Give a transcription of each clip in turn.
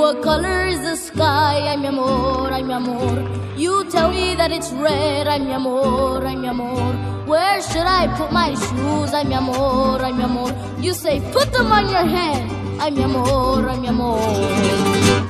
What color is the sky? Ay, mi amor, ay, mi amor. You tell me that it's red. Ay, mi amor, ay, mi amor. Where should I put my shoes? Ay, mi amor, ay, mi amor. You say, put them on your head. Ay, mi amor, ay, mi amor.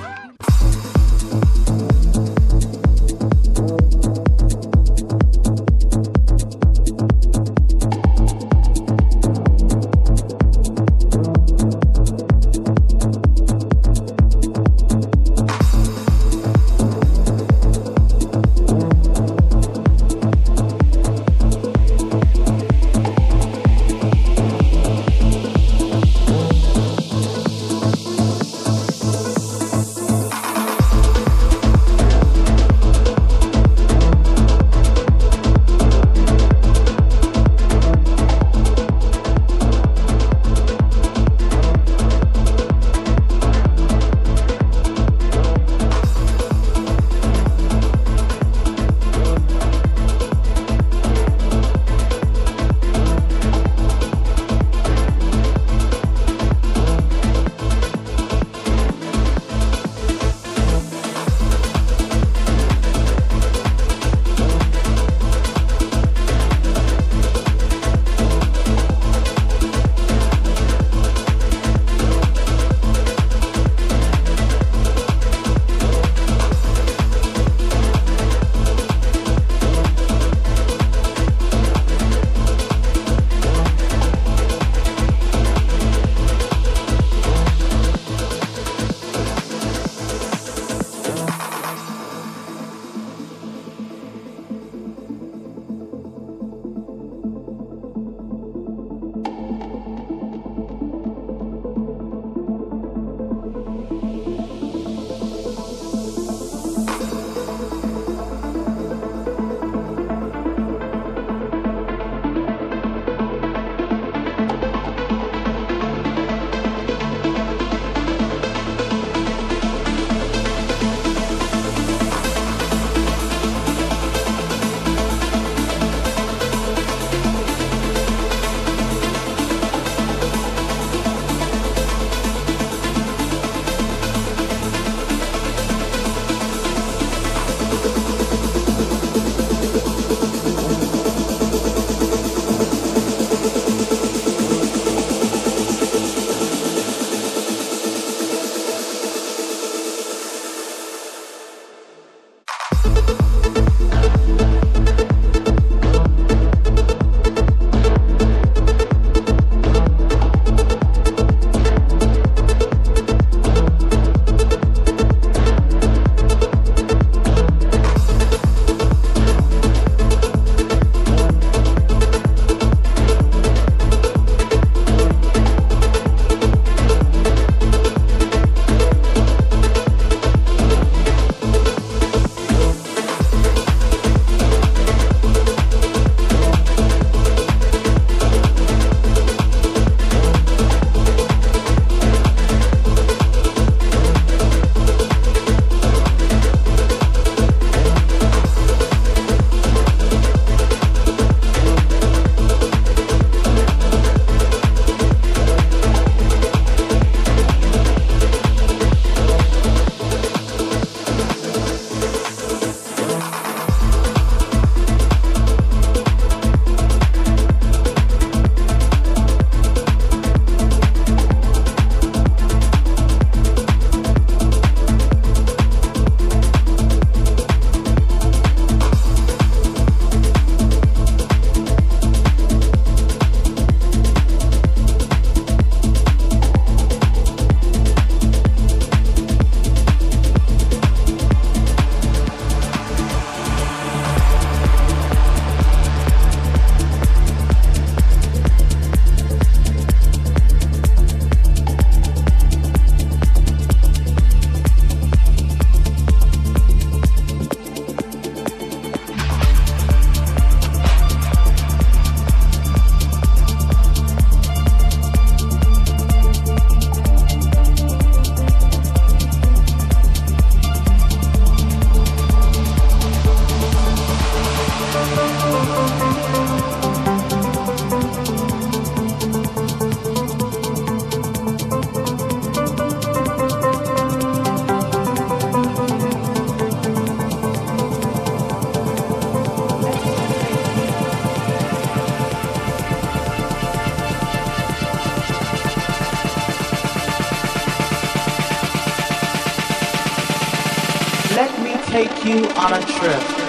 Take you on a trip.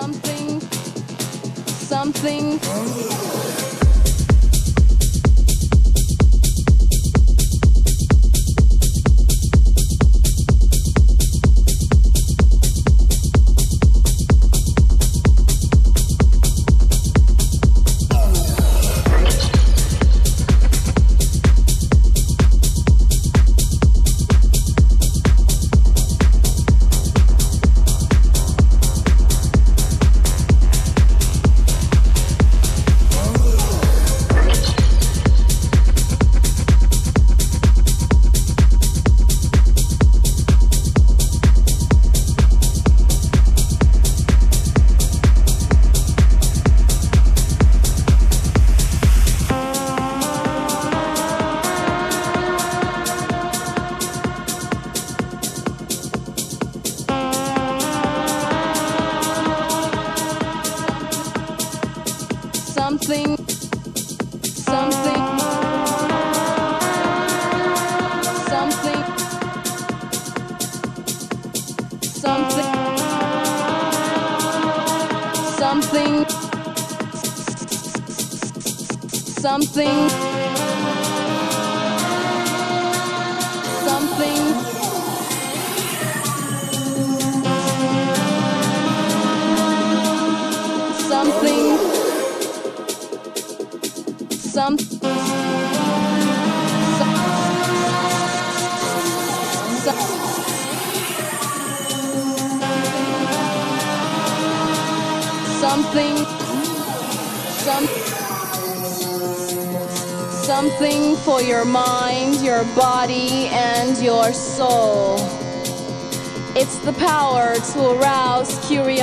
something, something.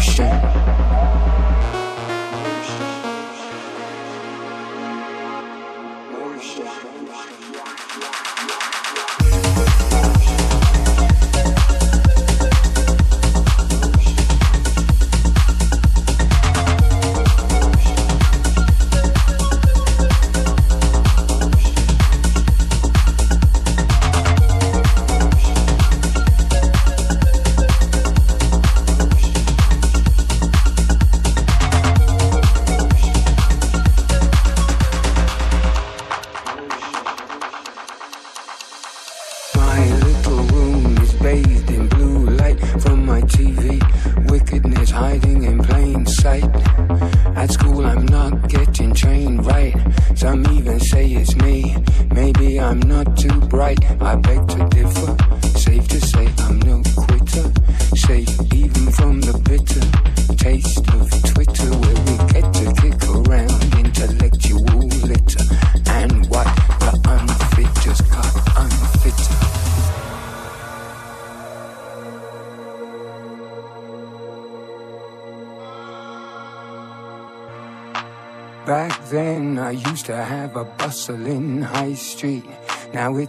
Shame.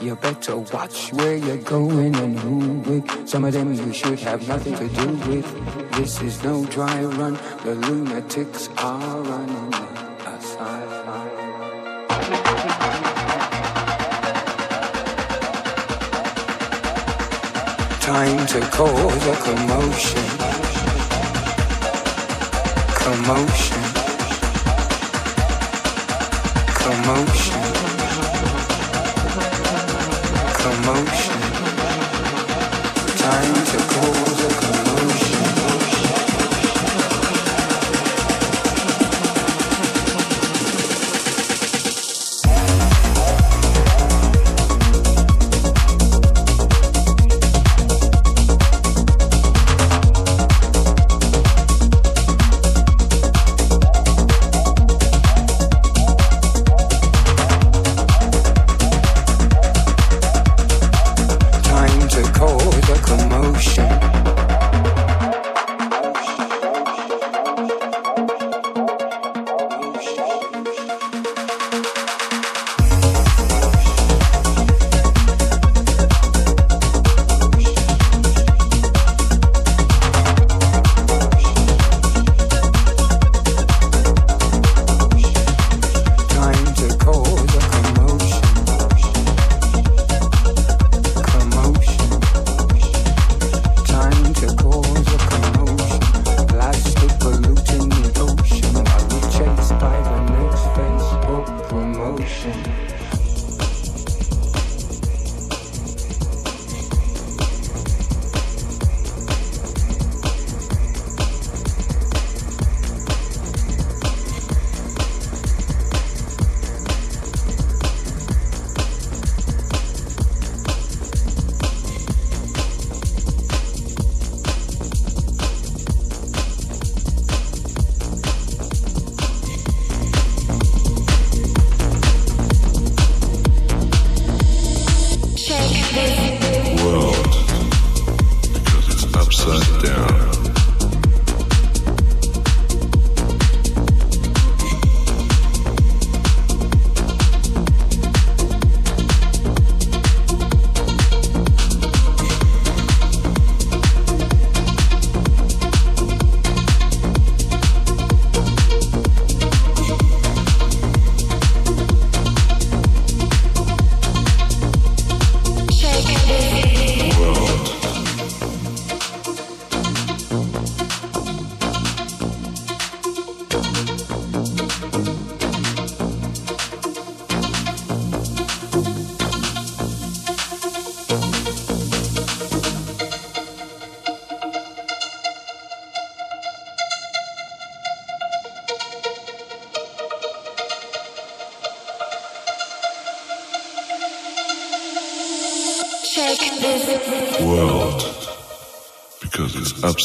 You better watch where you're going and who with. Some of them you should have nothing to do with. This is no dry run. The lunatics are running. Time to cause a commotion. Commotion. Commotion. Commotion. Time to cause a commotion.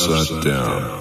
Upside down.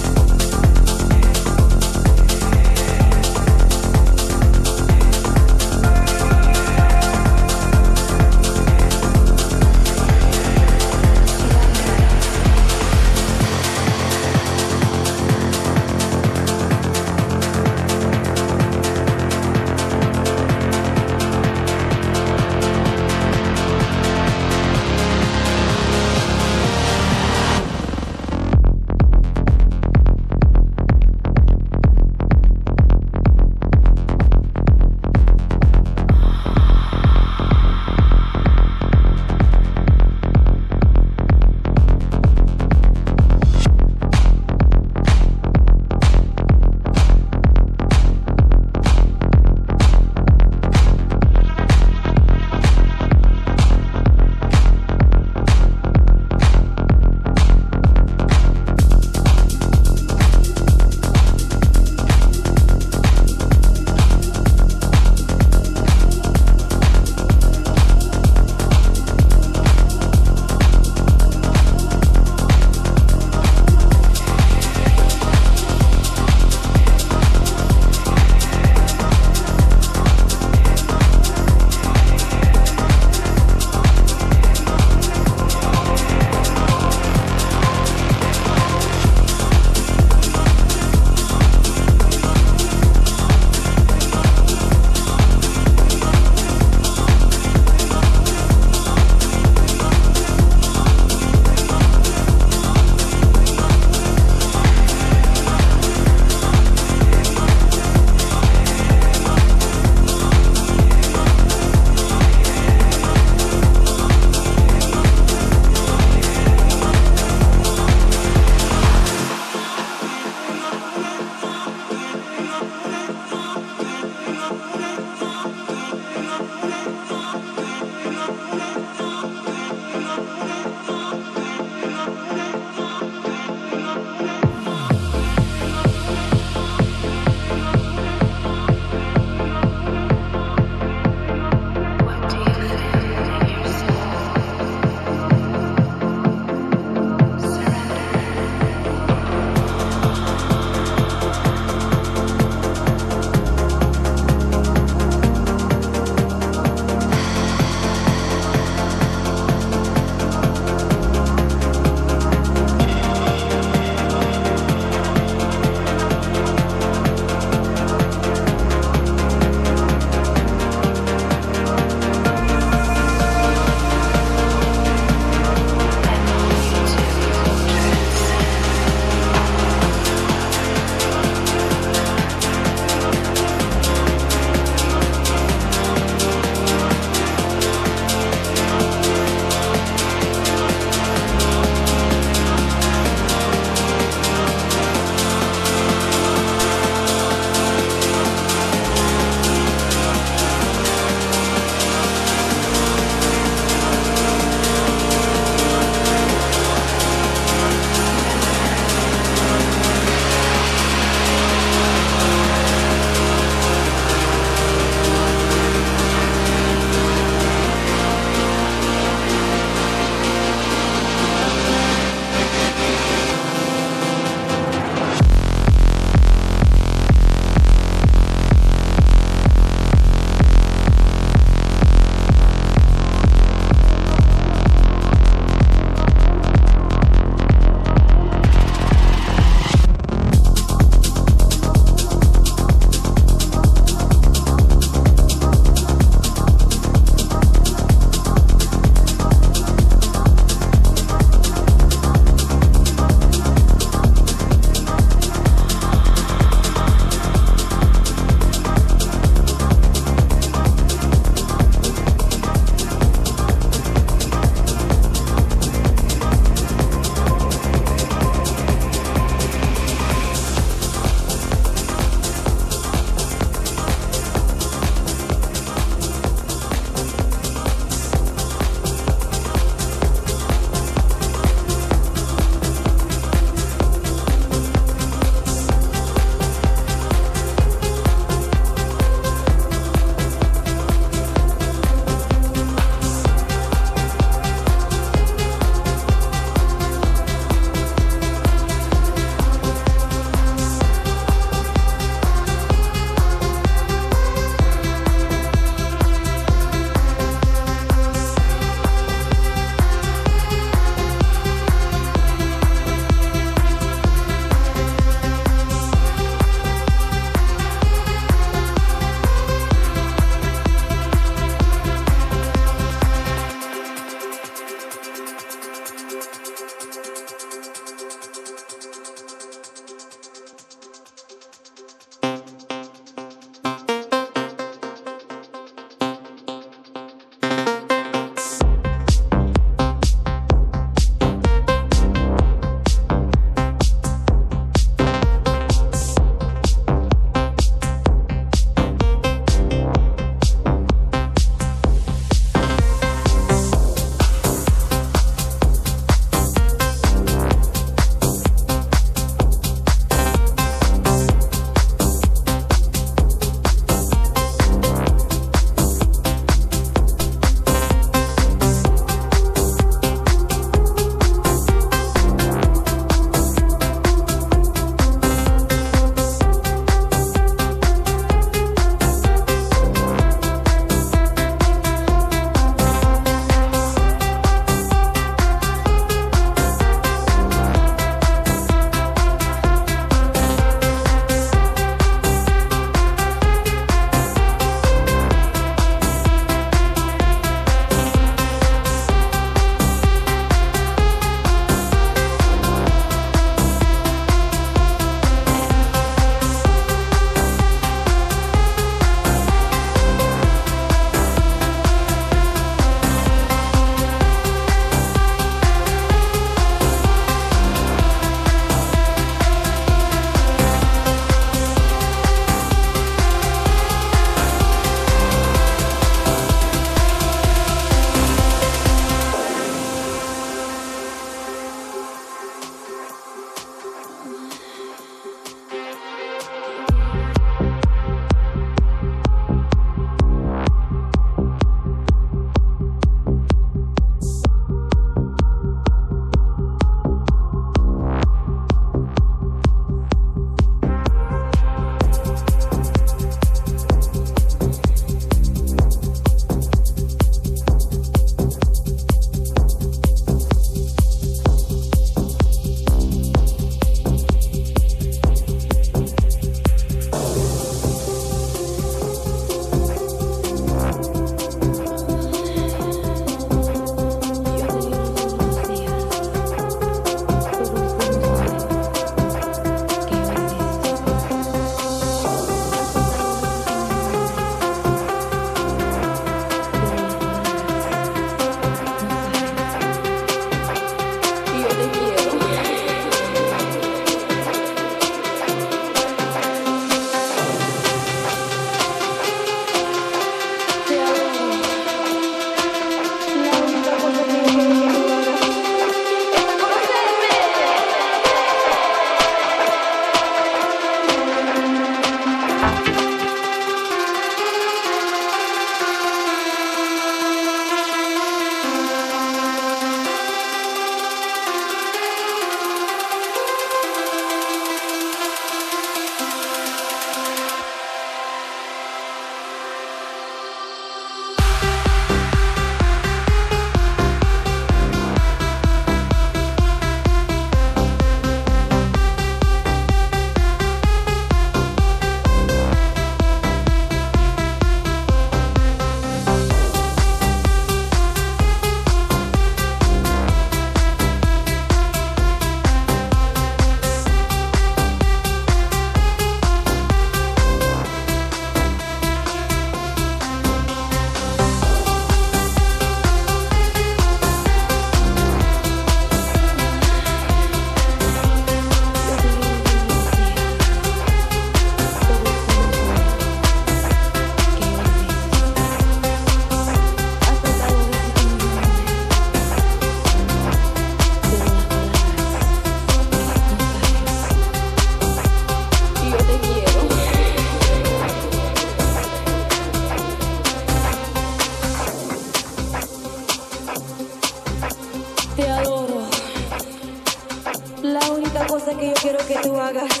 Única cosa que yo quiero que tú hagas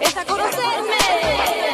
es a conocerme.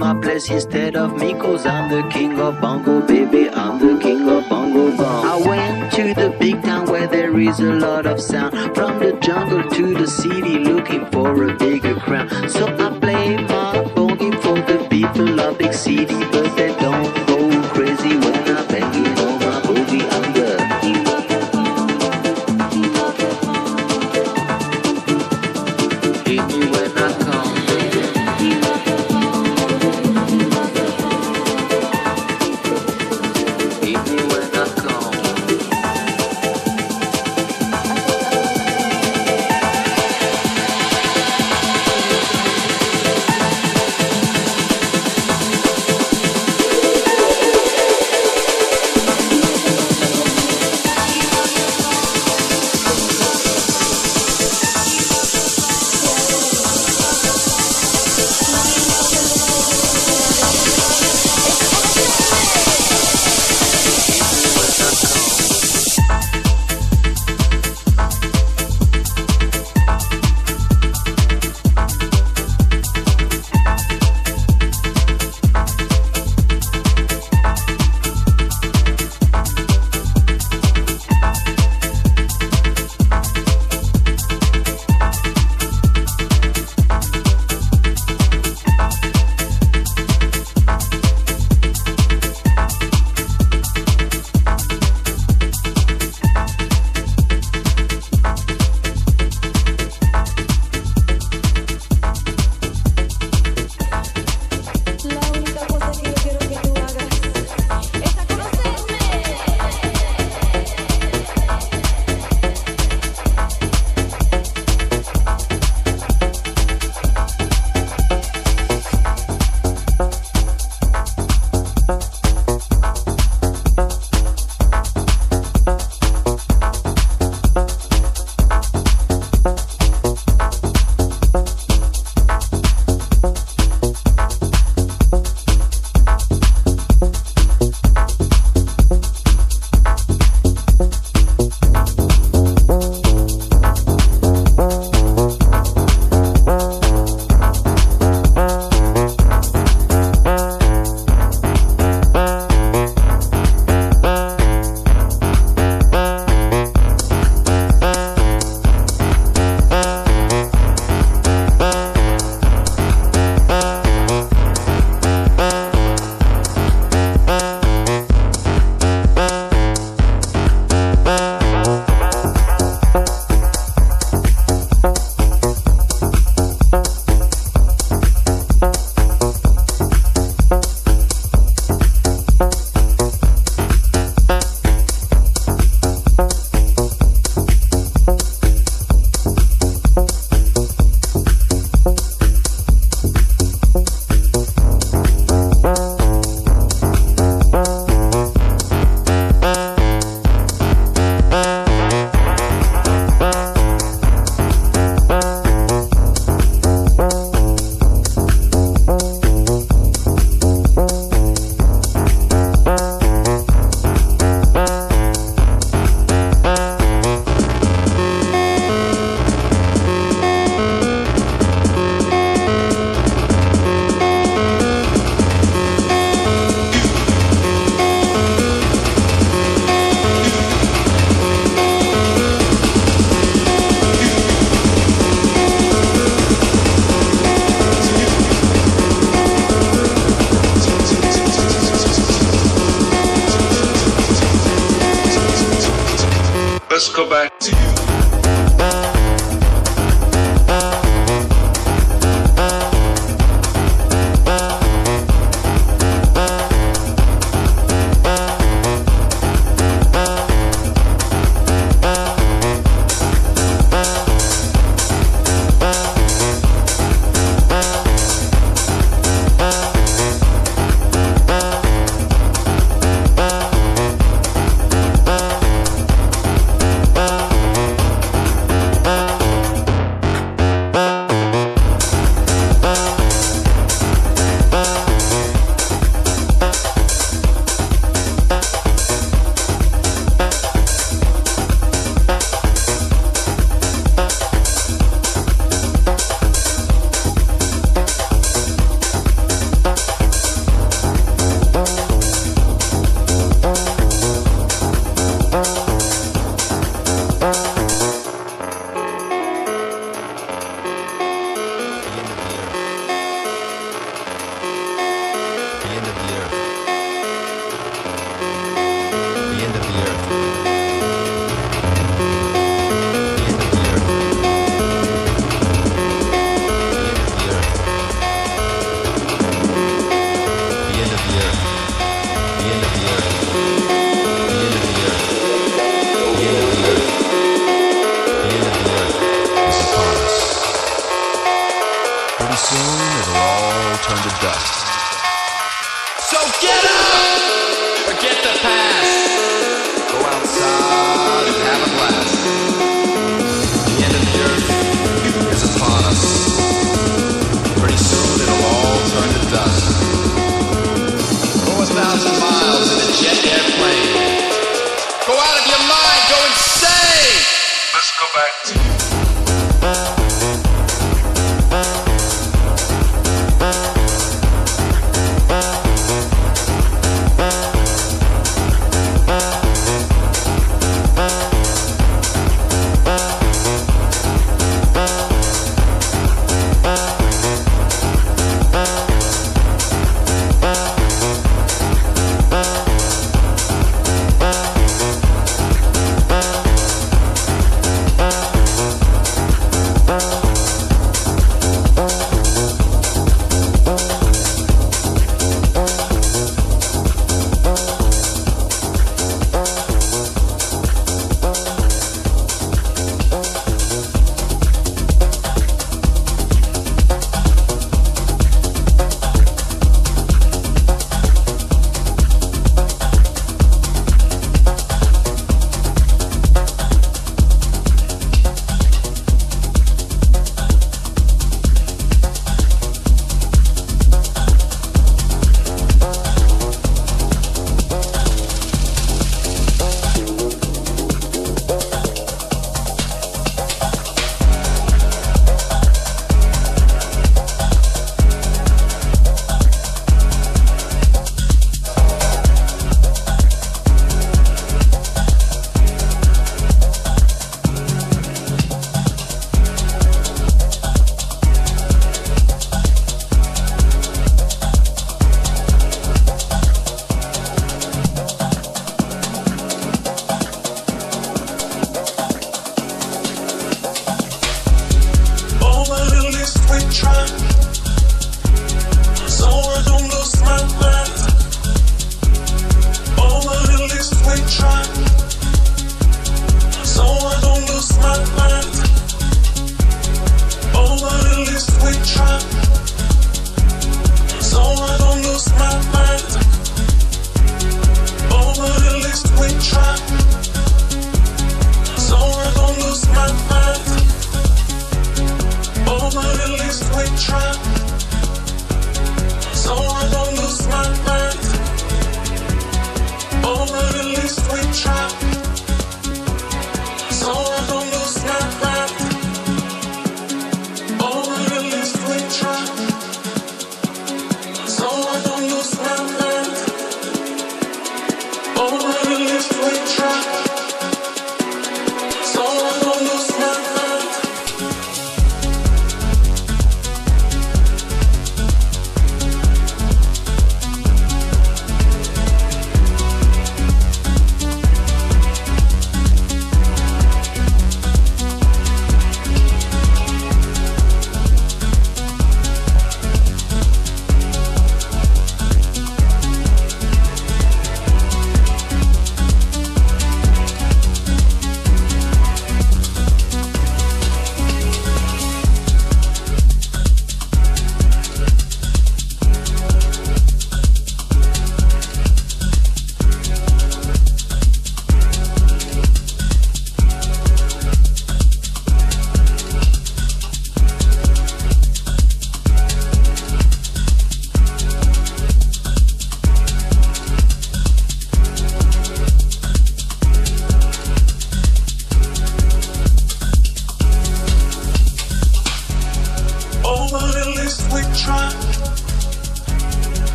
My place instead of me, cause I'm the king of bongo, baby. I'm the king of bongo bong. I went to the big town where there is a lot of sound. From the jungle to the city, looking for a bigger crown. So I play my bongo for the people of big city, but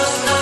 Are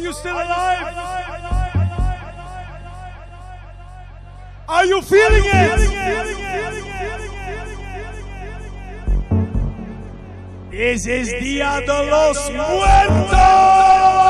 you still alive? Are you feeling it? This is Dia de los Muertos.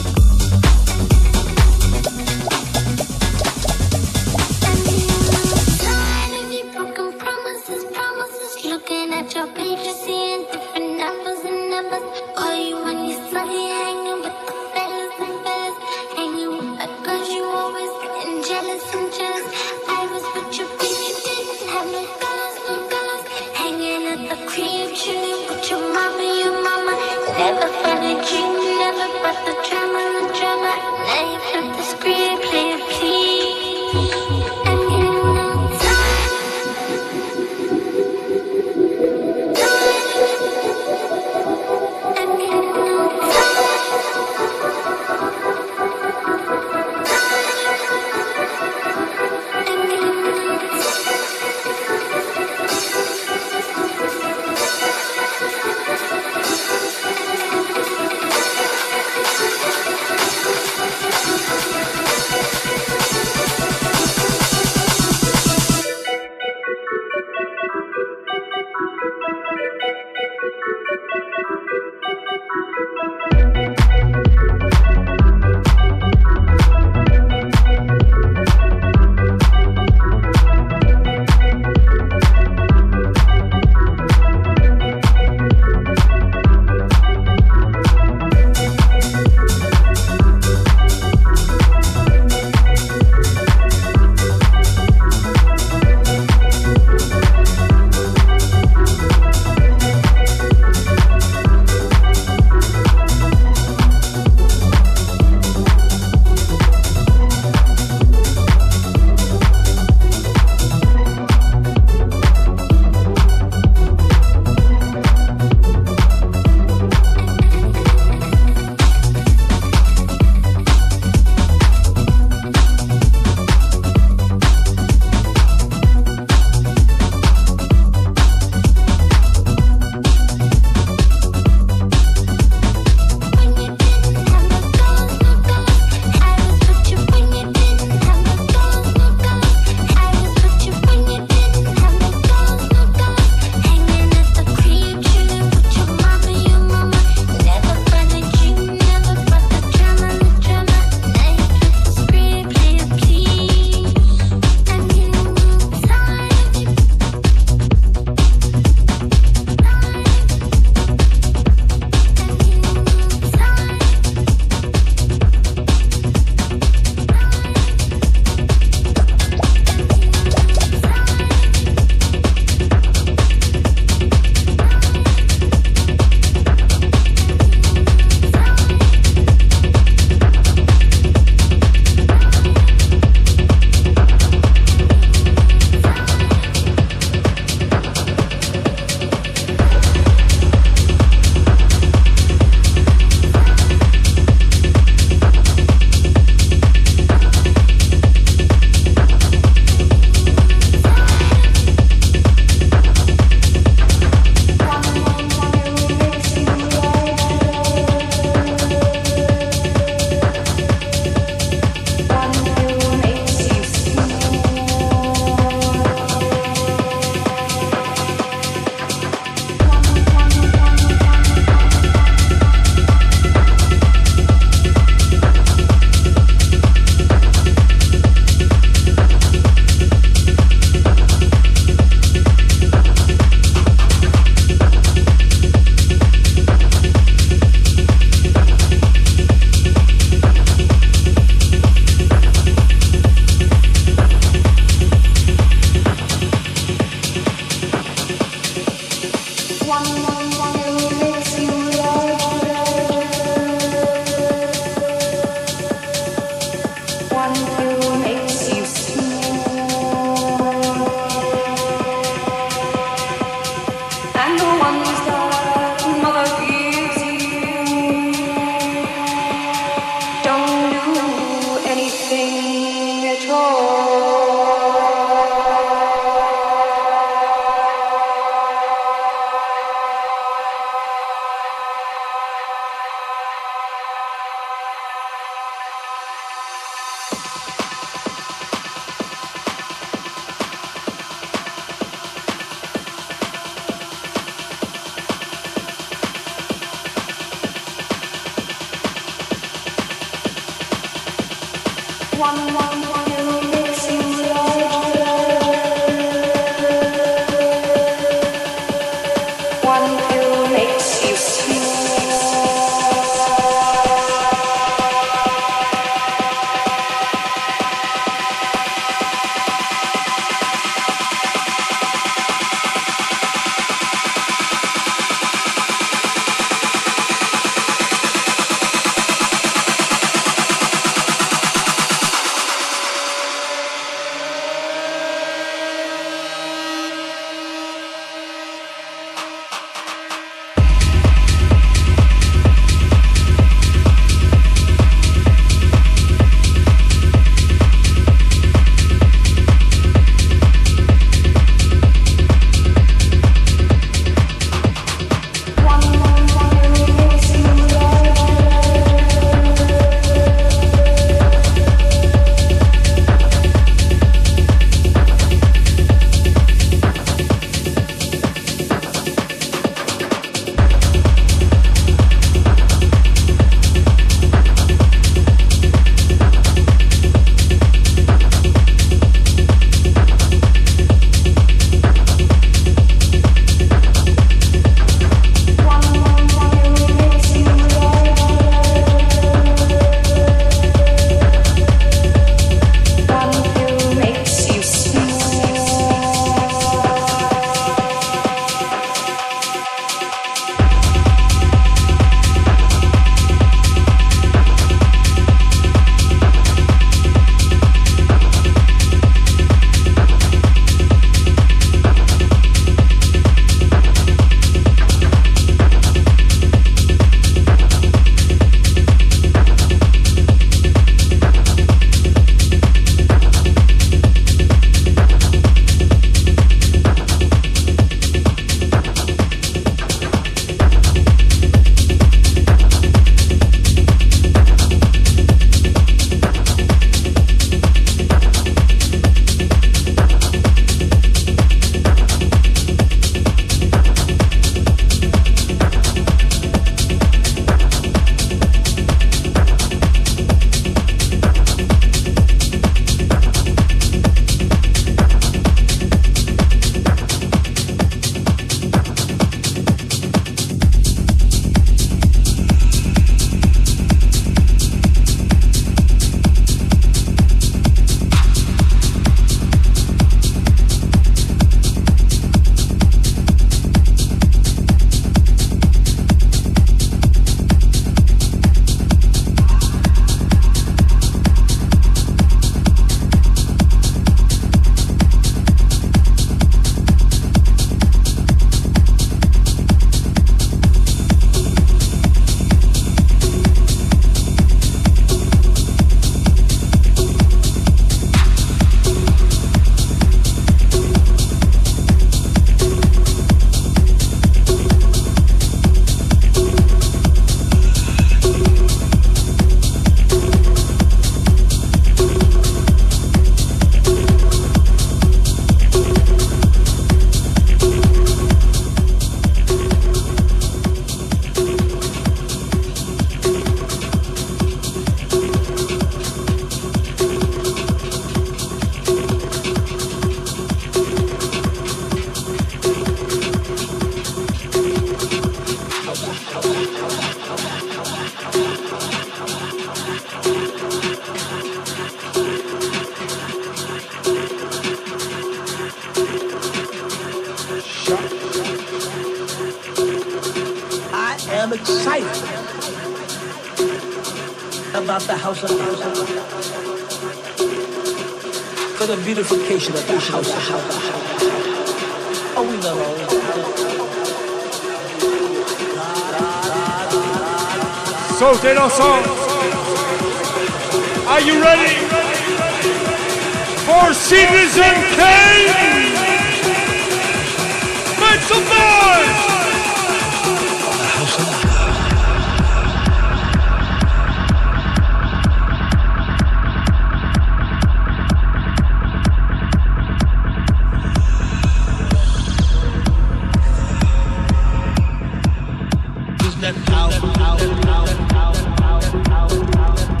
that out, out, out, out, out, out, out, out, out, out